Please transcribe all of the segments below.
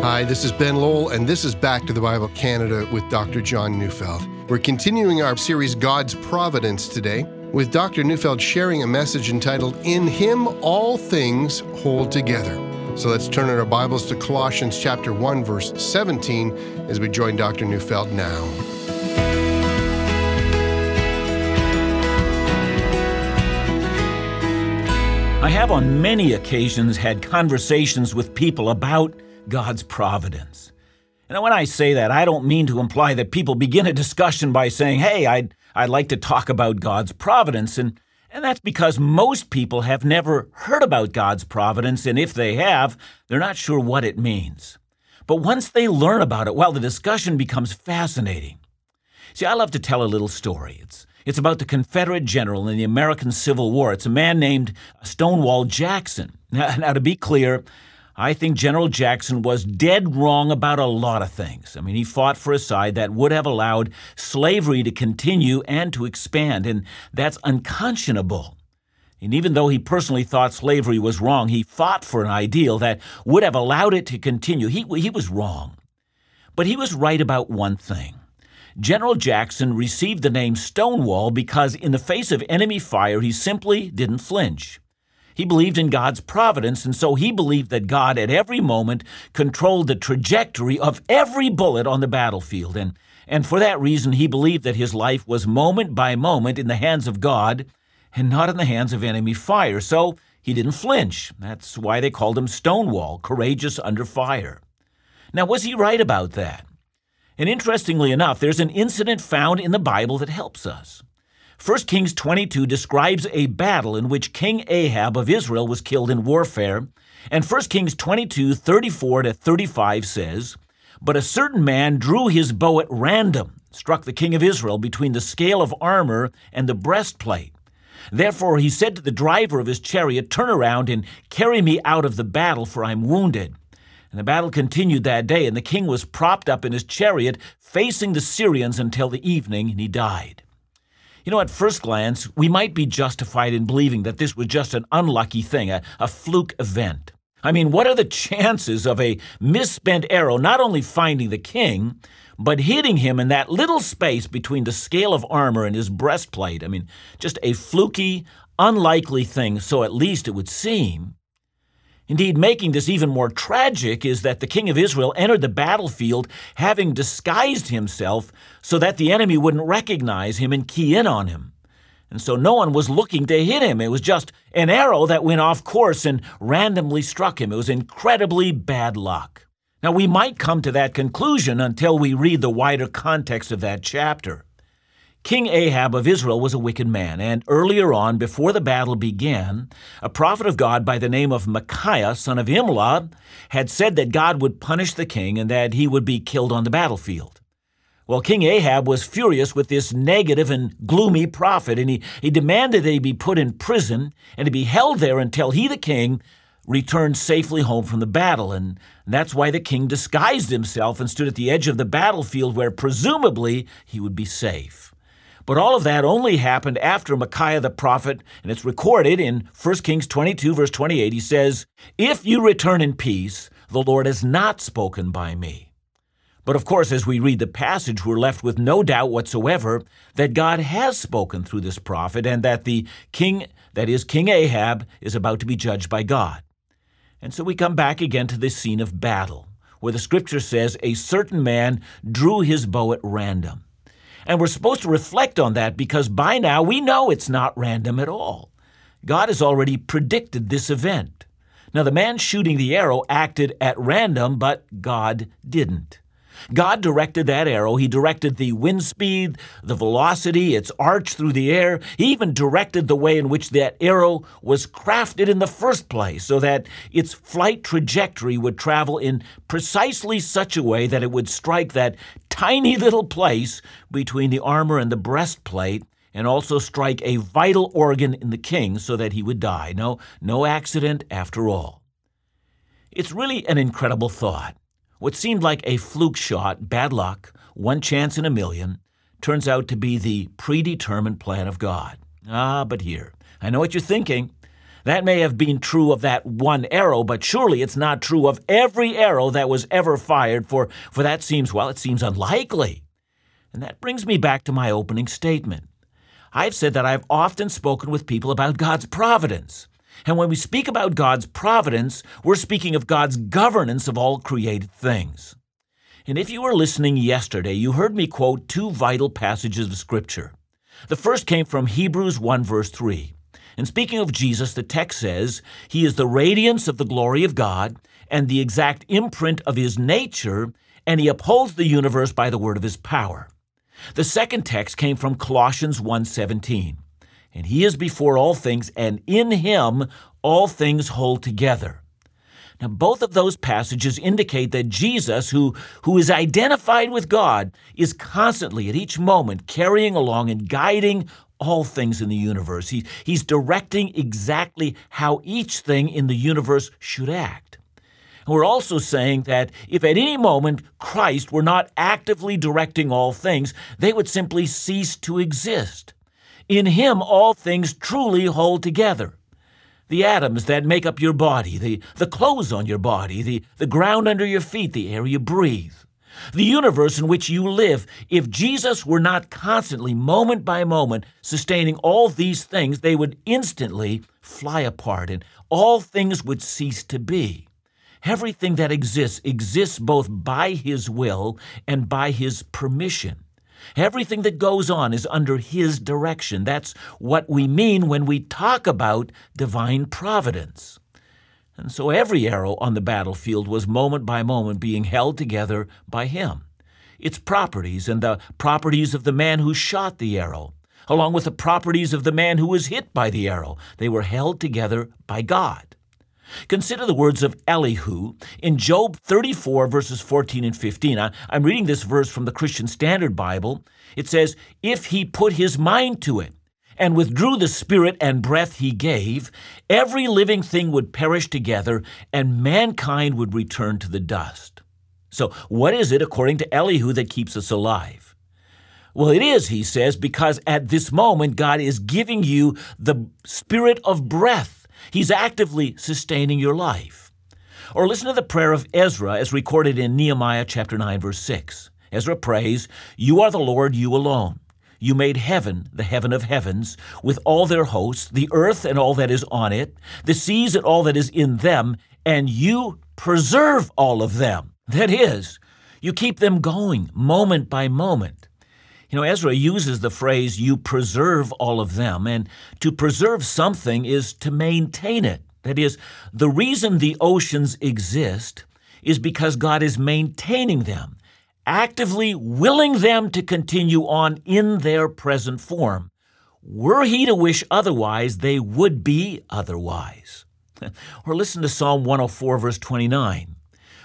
Hi, this is Ben Lowell, and this is Back to the Bible Canada with Dr. John Neufeld. We're continuing our series God's Providence today, with Dr. Neufeld sharing a message entitled In Him All Things Hold Together. So let's turn in our Bibles to Colossians chapter 1 verse 17 as we join Dr. Neufeld now. I have on many occasions had conversations with people about God's providence. And when I say that, I don't mean to imply that people begin a discussion by saying, hey, I'd, I'd like to talk about God's providence. And, and that's because most people have never heard about God's providence, and if they have, they're not sure what it means. But once they learn about it, well, the discussion becomes fascinating. See, I love to tell a little story. It's, it's about the Confederate general in the American Civil War. It's a man named Stonewall Jackson. Now, now to be clear, I think General Jackson was dead wrong about a lot of things. I mean, he fought for a side that would have allowed slavery to continue and to expand, and that's unconscionable. And even though he personally thought slavery was wrong, he fought for an ideal that would have allowed it to continue. He, he was wrong. But he was right about one thing. General Jackson received the name Stonewall because, in the face of enemy fire, he simply didn't flinch. He believed in God's providence, and so he believed that God at every moment controlled the trajectory of every bullet on the battlefield. And, and for that reason, he believed that his life was moment by moment in the hands of God and not in the hands of enemy fire. So he didn't flinch. That's why they called him Stonewall, courageous under fire. Now, was he right about that? And interestingly enough, there's an incident found in the Bible that helps us. 1 Kings 22 describes a battle in which King Ahab of Israel was killed in warfare, and 1 Kings 22 34 to 35 says, But a certain man drew his bow at random, struck the king of Israel between the scale of armor and the breastplate. Therefore he said to the driver of his chariot, Turn around and carry me out of the battle, for I'm wounded. And the battle continued that day, and the king was propped up in his chariot, facing the Syrians until the evening, and he died. You know, at first glance, we might be justified in believing that this was just an unlucky thing, a, a fluke event. I mean, what are the chances of a misspent arrow not only finding the king, but hitting him in that little space between the scale of armor and his breastplate? I mean, just a fluky, unlikely thing, so at least it would seem. Indeed, making this even more tragic is that the king of Israel entered the battlefield having disguised himself so that the enemy wouldn't recognize him and key in on him. And so no one was looking to hit him. It was just an arrow that went off course and randomly struck him. It was incredibly bad luck. Now, we might come to that conclusion until we read the wider context of that chapter. King Ahab of Israel was a wicked man, and earlier on, before the battle began, a prophet of God by the name of Micaiah, son of Imlah, had said that God would punish the king and that he would be killed on the battlefield. Well, King Ahab was furious with this negative and gloomy prophet, and he, he demanded that he be put in prison and to be held there until he, the king, returned safely home from the battle. And that's why the king disguised himself and stood at the edge of the battlefield where presumably he would be safe. But all of that only happened after Micaiah the prophet, and it's recorded in 1 Kings 22, verse 28. He says, If you return in peace, the Lord has not spoken by me. But of course, as we read the passage, we're left with no doubt whatsoever that God has spoken through this prophet and that the king, that is, King Ahab, is about to be judged by God. And so we come back again to this scene of battle, where the scripture says, A certain man drew his bow at random. And we're supposed to reflect on that because by now we know it's not random at all. God has already predicted this event. Now, the man shooting the arrow acted at random, but God didn't. God directed that arrow. He directed the wind speed, the velocity, its arch through the air. He even directed the way in which that arrow was crafted in the first place so that its flight trajectory would travel in precisely such a way that it would strike that tiny little place between the armor and the breastplate and also strike a vital organ in the king so that he would die. No, no accident after all. It's really an incredible thought. What seemed like a fluke shot, bad luck, one chance in a million, turns out to be the predetermined plan of God. Ah, but here, I know what you're thinking. That may have been true of that one arrow, but surely it's not true of every arrow that was ever fired, for, for that seems, well, it seems unlikely. And that brings me back to my opening statement. I've said that I've often spoken with people about God's providence. And when we speak about God's providence, we're speaking of God's governance of all created things. And if you were listening yesterday, you heard me quote two vital passages of Scripture. The first came from Hebrews 1, verse 3. And speaking of Jesus, the text says, He is the radiance of the glory of God and the exact imprint of His nature, and He upholds the universe by the word of His power. The second text came from Colossians 1:17. And he is before all things, and in him all things hold together. Now, both of those passages indicate that Jesus, who, who is identified with God, is constantly, at each moment, carrying along and guiding all things in the universe. He, he's directing exactly how each thing in the universe should act. And we're also saying that if at any moment Christ were not actively directing all things, they would simply cease to exist. In Him, all things truly hold together. The atoms that make up your body, the, the clothes on your body, the, the ground under your feet, the air you breathe the universe in which you live, if Jesus were not constantly, moment by moment, sustaining all these things, they would instantly fly apart and all things would cease to be. Everything that exists exists both by His will and by His permission. Everything that goes on is under His direction. That's what we mean when we talk about divine providence. And so every arrow on the battlefield was moment by moment being held together by him. Its properties and the properties of the man who shot the arrow, along with the properties of the man who was hit by the arrow, they were held together by God. Consider the words of Elihu in Job 34, verses 14 and 15. I, am reading this verse from the Christian Standard Bible. It says, If he put his mind to it, and withdrew the spirit and breath he gave, every living thing would perish together, and mankind would return to the dust. So, what is it, according to Elihu, that keeps us alive? Well, it is, he says, because at this moment God is giving you the spirit of breath. He's actively sustaining your life. Or listen to the prayer of Ezra as recorded in Nehemiah chapter 9 verse 6. Ezra prays, "You are the Lord, you alone. You made heaven, the heaven of heavens, with all their hosts, the earth and all that is on it, the seas and all that is in them, and you preserve all of them. That is, you keep them going moment by moment. You know, Ezra uses the phrase, you preserve all of them, and to preserve something is to maintain it. That is, the reason the oceans exist is because God is maintaining them actively willing them to continue on in their present form. Were he to wish otherwise, they would be otherwise. or listen to Psalm 104, verse 29.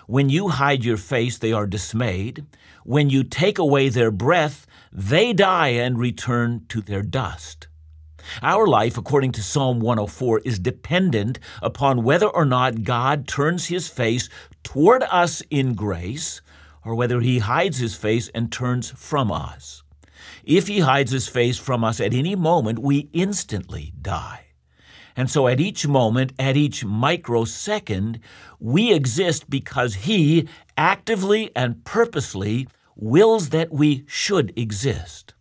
When you hide your face, they are dismayed. When you take away their breath, they die and return to their dust. Our life, according to Psalm 104, is dependent upon whether or not God turns his face toward us in grace or whether he hides his face and turns from us. If he hides his face from us at any moment, we instantly die. And so at each moment, at each microsecond, we exist because he actively and purposely wills that we should exist.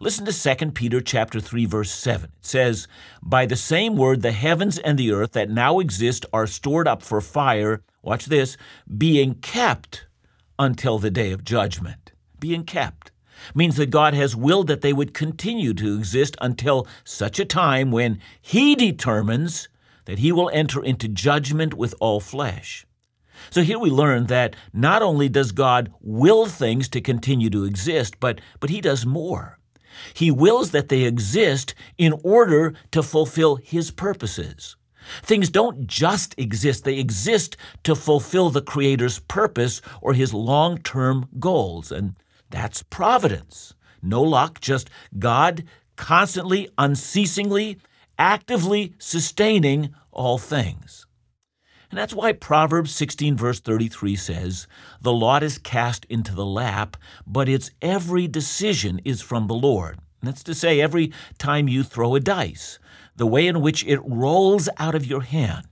Listen to 2 Peter chapter 3 verse 7. It says, "By the same word the heavens and the earth that now exist are stored up for fire, watch this, being kept until the day of judgment. Being kept means that God has willed that they would continue to exist until such a time when He determines that He will enter into judgment with all flesh. So here we learn that not only does God will things to continue to exist, but, but He does more. He wills that they exist in order to fulfill His purposes. Things don't just exist, they exist to fulfill the Creator's purpose or His long term goals. And that's providence. No luck, just God constantly, unceasingly, actively sustaining all things. And that's why Proverbs 16, verse 33 says, The lot is cast into the lap, but its every decision is from the Lord. That's to say, every time you throw a dice, the way in which it rolls out of your hand,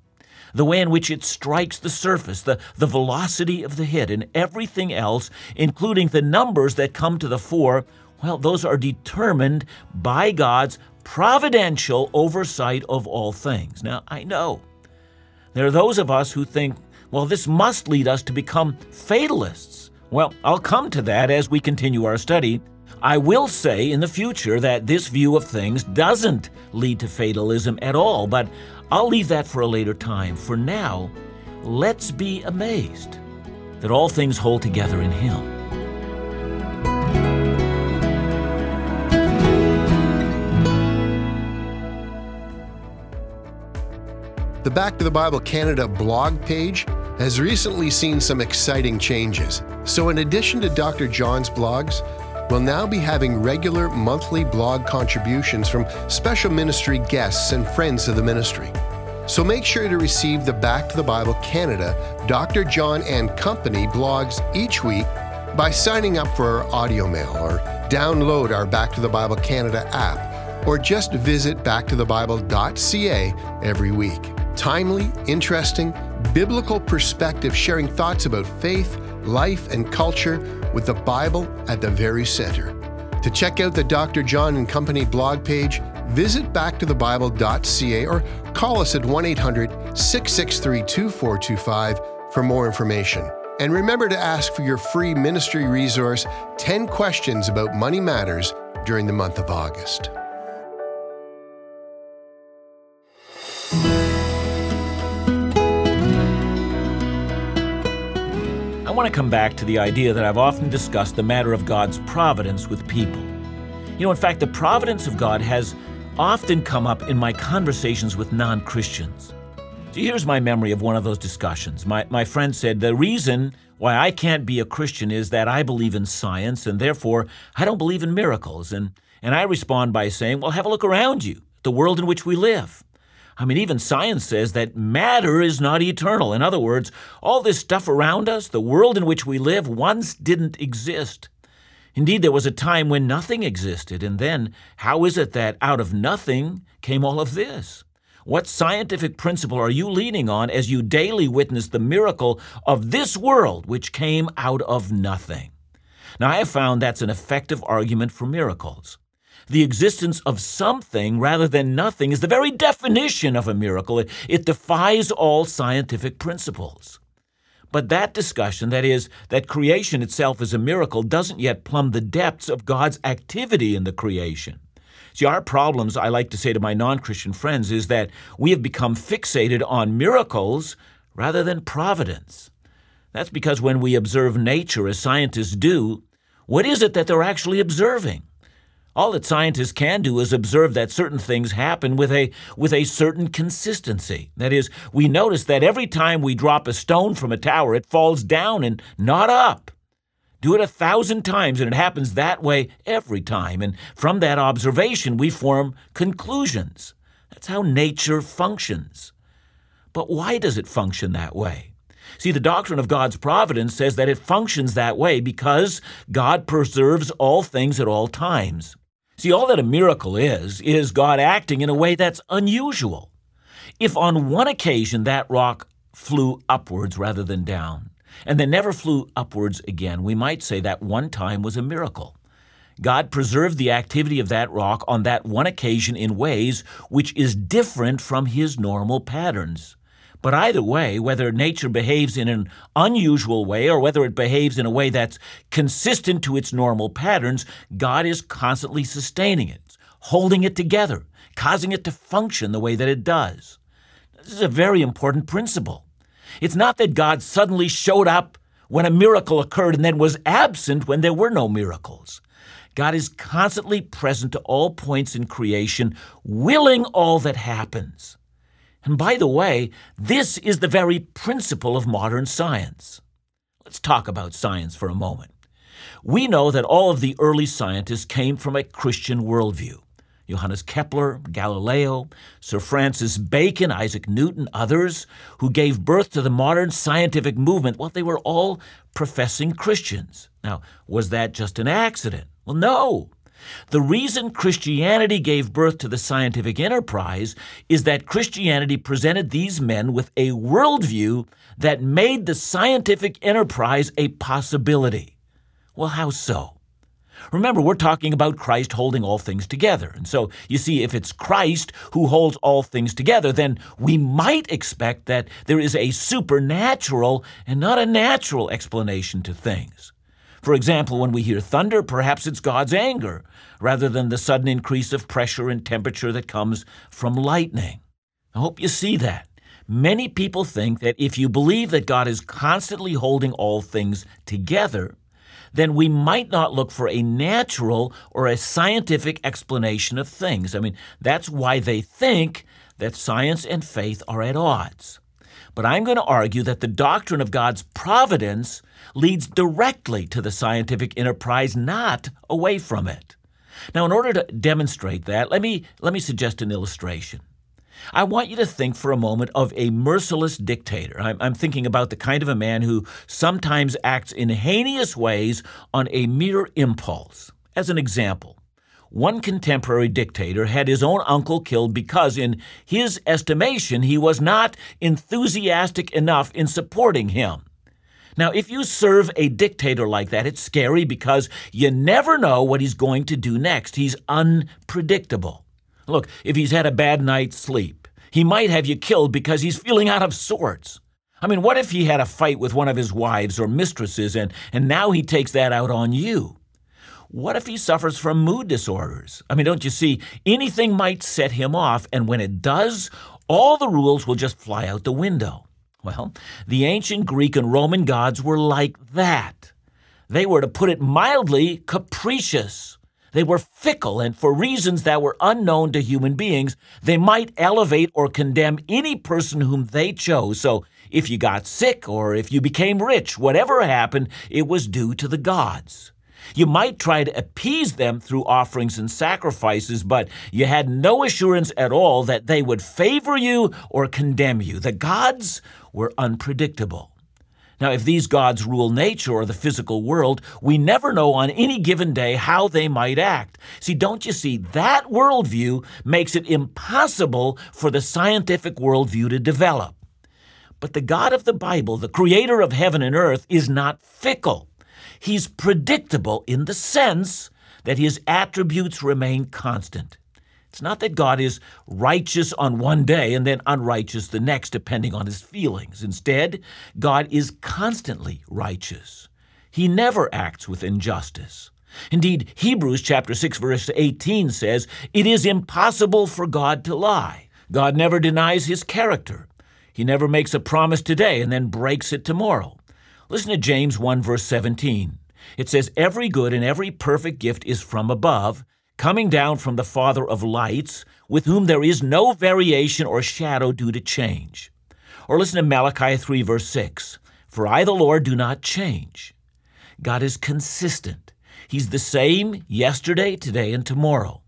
the way in which it strikes the surface, the, the velocity of the hit, and everything else, including the numbers that come to the fore, well, those are determined by God's providential oversight of all things. Now, I know there are those of us who think, well, this must lead us to become fatalists. Well, I'll come to that as we continue our study. I will say in the future that this view of things doesn't lead to fatalism at all, but I'll leave that for a later time. For now, let's be amazed that all things hold together in Him. The Back to the Bible Canada blog page has recently seen some exciting changes. So, in addition to Dr. John's blogs, we'll now be having regular monthly blog contributions from special ministry guests and friends of the ministry. So make sure to receive the Back to the Bible Canada Dr. John and Company blogs each week by signing up for our audio mail or download our Back to the Bible Canada app or just visit backtothebible.ca every week timely, interesting, biblical perspective sharing thoughts about faith, life, and culture with the Bible at the very center. To check out the Dr. John and Company blog page, visit backtothebible.ca or call us at 1 800 663 2425 for more information. And remember to ask for your free ministry resource 10 questions about money matters during the month of August. I want to come back to the idea that I've often discussed the matter of God's providence with people. You know, in fact, the providence of God has often come up in my conversations with non Christians. So here's my memory of one of those discussions. My, my friend said, The reason why I can't be a Christian is that I believe in science and therefore I don't believe in miracles. And, and I respond by saying, Well, have a look around you, the world in which we live. I mean, even science says that matter is not eternal. In other words, all this stuff around us, the world in which we live, once didn't exist. Indeed, there was a time when nothing existed, and then how is it that out of nothing came all of this? What scientific principle are you leaning on as you daily witness the miracle of this world which came out of nothing? Now, I have found that's an effective argument for miracles. The existence of something rather than nothing is the very definition of a miracle. It, it defies all scientific principles. But that discussion, that is, that creation itself is a miracle, doesn't yet plumb the depths of God's activity in the creation. See, our problems, I like to say to my non Christian friends, is that we have become fixated on miracles rather than providence. That's because when we observe nature as scientists do, what is it that they're actually observing? All that scientists can do is observe that certain things happen with a, with a certain consistency. That is, we notice that every time we drop a stone from a tower, it falls down and not up. Do it a thousand times, and it happens that way every time. And from that observation, we form conclusions. That's how nature functions. But why does it function that way? See, the doctrine of God's providence says that it functions that way because God preserves all things at all times. See, all that a miracle is, is God acting in a way that's unusual. If on one occasion that rock flew upwards rather than down, and then never flew upwards again, we might say that one time was a miracle. God preserved the activity of that rock on that one occasion in ways which is different from his normal patterns. But either way, whether nature behaves in an unusual way or whether it behaves in a way that's consistent to its normal patterns, God is constantly sustaining it, holding it together, causing it to function the way that it does. This is a very important principle. It's not that God suddenly showed up when a miracle occurred and then was absent when there were no miracles. God is constantly present to all points in creation, willing all that happens. And by the way, this is the very principle of modern science. Let's talk about science for a moment. We know that all of the early scientists came from a Christian worldview. Johannes Kepler, Galileo, Sir Francis Bacon, Isaac Newton, others who gave birth to the modern scientific movement, well, they were all professing Christians. Now, was that just an accident? Well, no. The reason Christianity gave birth to the scientific enterprise is that Christianity presented these men with a worldview that made the scientific enterprise a possibility. Well, how so? Remember, we're talking about Christ holding all things together. And so, you see, if it's Christ who holds all things together, then we might expect that there is a supernatural and not a natural explanation to things. For example, when we hear thunder, perhaps it's God's anger, rather than the sudden increase of pressure and temperature that comes from lightning. I hope you see that. Many people think that if you believe that God is constantly holding all things together, then we might not look for a natural or a scientific explanation of things. I mean, that's why they think that science and faith are at odds. But I'm going to argue that the doctrine of God's providence leads directly to the scientific enterprise, not away from it. Now, in order to demonstrate that, let me, let me suggest an illustration. I want you to think for a moment of a merciless dictator. I'm, I'm, thinking about the kind of a man who sometimes acts in heinous ways on a mere impulse. As an example, one contemporary dictator had his own uncle killed because, in his estimation, he was not enthusiastic enough in supporting him. Now, if you serve a dictator like that, it's scary because you never know what he's going to do next. He's unpredictable. Look, if he's had a bad night's sleep, he might have you killed because he's feeling out of sorts. I mean, what if he had a fight with one of his wives or mistresses and, and now he takes that out on you? What if he suffers from mood disorders? I mean, don't you see? Anything might set him off, and when it does, all the rules will just fly out the window. Well, the ancient Greek and Roman gods were like that. They were, to put it mildly, capricious. They were fickle, and for reasons that were unknown to human beings, they might elevate or condemn any person whom they chose. So, if you got sick or if you became rich, whatever happened, it was due to the gods. You might try to appease them through offerings and sacrifices, but you had no assurance at all that they would favor you or condemn you. The gods were unpredictable. Now, if these gods rule nature or the physical world, we never know on any given day how they might act. See, don't you see? That worldview makes it impossible for the scientific worldview to develop. But the God of the Bible, the creator of heaven and earth, is not fickle. He's predictable in the sense that his attributes remain constant. It's not that God is righteous on one day and then unrighteous the next, depending on his feelings. Instead, God is constantly righteous. He never acts with injustice. Indeed, Hebrews chapter 6 verse 18 says, "It is impossible for God to lie." God never denies his character. He never makes a promise today and then breaks it tomorrow. Listen to James 1 verse 17. It says, "Every good and every perfect gift is from above, coming down from the Father of lights, with whom there is no variation or shadow due to change. Or listen to Malachi 3, verse 6 For I, the Lord, do not change. God is consistent. He's the same yesterday, today, and tomorrow.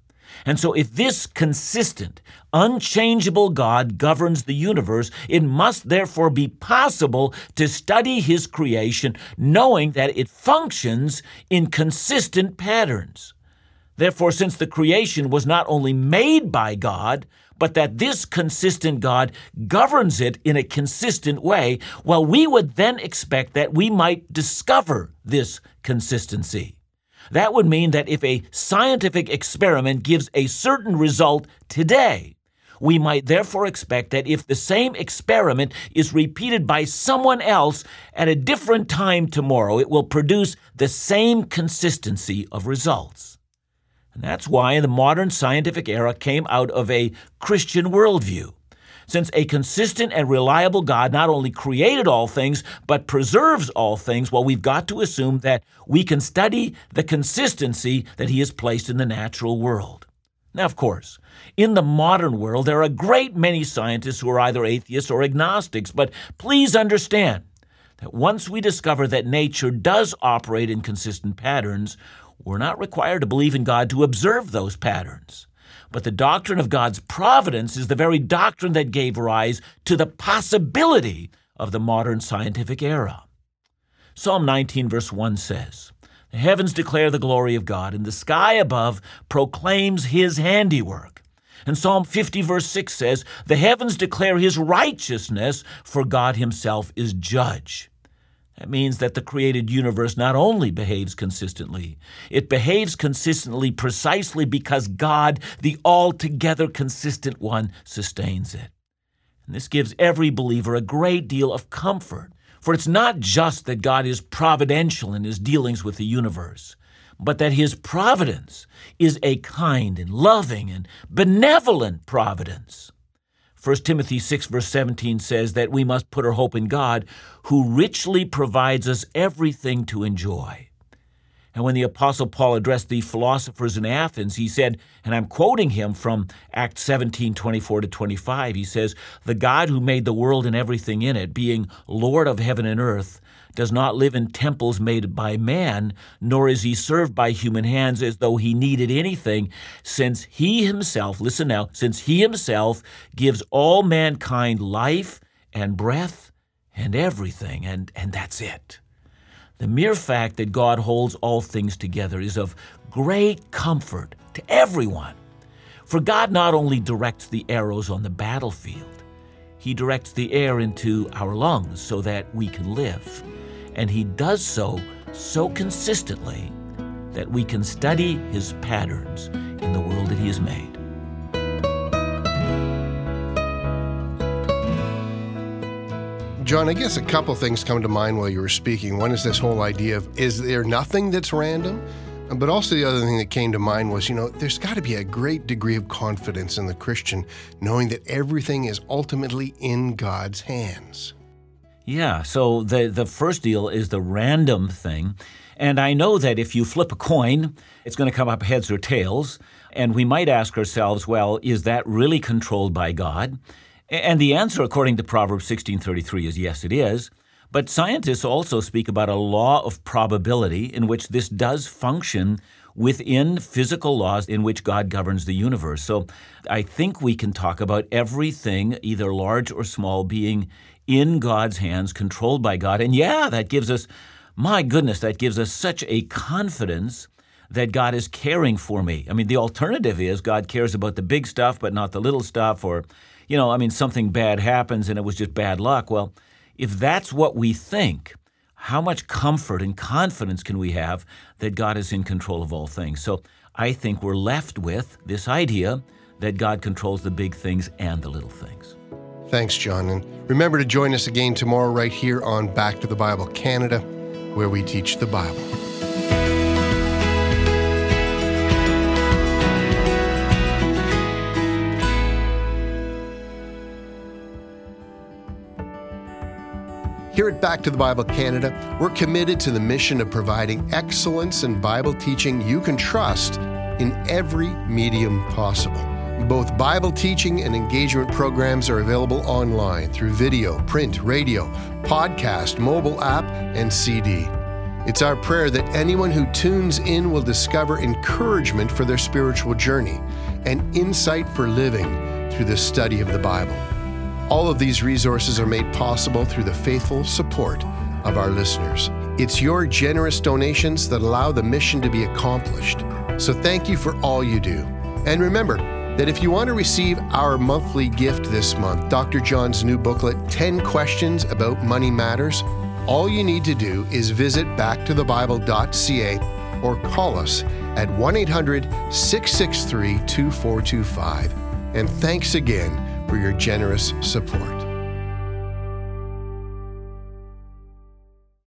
And so, if this consistent, unchangeable God governs the universe, it must therefore be possible to study His creation knowing that it functions in consistent patterns. Therefore, since the creation was not only made by God, but that this consistent God governs it in a consistent way, well, we would then expect that we might discover this consistency. That would mean that if a scientific experiment gives a certain result today, we might therefore expect that if the same experiment is repeated by someone else at a different time tomorrow, it will produce the same consistency of results. And that's why the modern scientific era came out of a Christian worldview. Since a consistent and reliable God not only created all things, but preserves all things, well, we've got to assume that we can study the consistency that He has placed in the natural world. Now, of course, in the modern world, there are a great many scientists who are either atheists or agnostics, but please understand that once we discover that nature does operate in consistent patterns, we're not required to believe in God to observe those patterns. But the doctrine of God's providence is the very doctrine that gave rise to the possibility of the modern scientific era. Psalm 19, verse 1 says, The heavens declare the glory of God, and the sky above proclaims his handiwork. And Psalm 50, verse 6 says, The heavens declare his righteousness, for God himself is judge. That means that the created universe not only behaves consistently, it behaves consistently precisely because God, the altogether consistent one, sustains it. And this gives every believer a great deal of comfort, for it's not just that God is providential in his dealings with the universe, but that his providence is a kind and loving and benevolent providence. 1 Timothy 6, verse 17 says that we must put our hope in God, who richly provides us everything to enjoy. And when the Apostle Paul addressed the philosophers in Athens, he said, and I'm quoting him from Acts 17 24 to 25, he says, The God who made the world and everything in it, being Lord of heaven and earth, does not live in temples made by man, nor is he served by human hands as though he needed anything, since he himself, listen now, since he himself gives all mankind life and breath and everything, and, and that's it. The mere fact that God holds all things together is of great comfort to everyone. For God not only directs the arrows on the battlefield, He directs the air into our lungs so that we can live and he does so so consistently that we can study his patterns in the world that he has made. John, I guess a couple things come to mind while you were speaking. One is this whole idea of is there nothing that's random? But also, the other thing that came to mind was you know, there's got to be a great degree of confidence in the Christian knowing that everything is ultimately in God's hands. Yeah, so the, the first deal is the random thing. And I know that if you flip a coin, it's going to come up heads or tails. And we might ask ourselves, well, is that really controlled by God? And the answer, according to Proverbs 16:33, is yes, it is. But scientists also speak about a law of probability in which this does function within physical laws in which God governs the universe. So I think we can talk about everything, either large or small, being in God's hands, controlled by God. And yeah, that gives us, my goodness, that gives us such a confidence that God is caring for me. I mean, the alternative is God cares about the big stuff, but not the little stuff, or, you know, I mean, something bad happens and it was just bad luck. Well, if that's what we think, how much comfort and confidence can we have that God is in control of all things? So I think we're left with this idea that God controls the big things and the little things. Thanks, John. And remember to join us again tomorrow, right here on Back to the Bible Canada, where we teach the Bible. Here at Back to the Bible Canada, we're committed to the mission of providing excellence in Bible teaching you can trust in every medium possible. Both Bible teaching and engagement programs are available online through video, print, radio, podcast, mobile app, and CD. It's our prayer that anyone who tunes in will discover encouragement for their spiritual journey and insight for living through the study of the Bible. All of these resources are made possible through the faithful support of our listeners. It's your generous donations that allow the mission to be accomplished. So thank you for all you do. And remember, that if you want to receive our monthly gift this month, Dr. John's new booklet, 10 Questions About Money Matters, all you need to do is visit backtothebible.ca or call us at 1 800 663 2425. And thanks again for your generous support.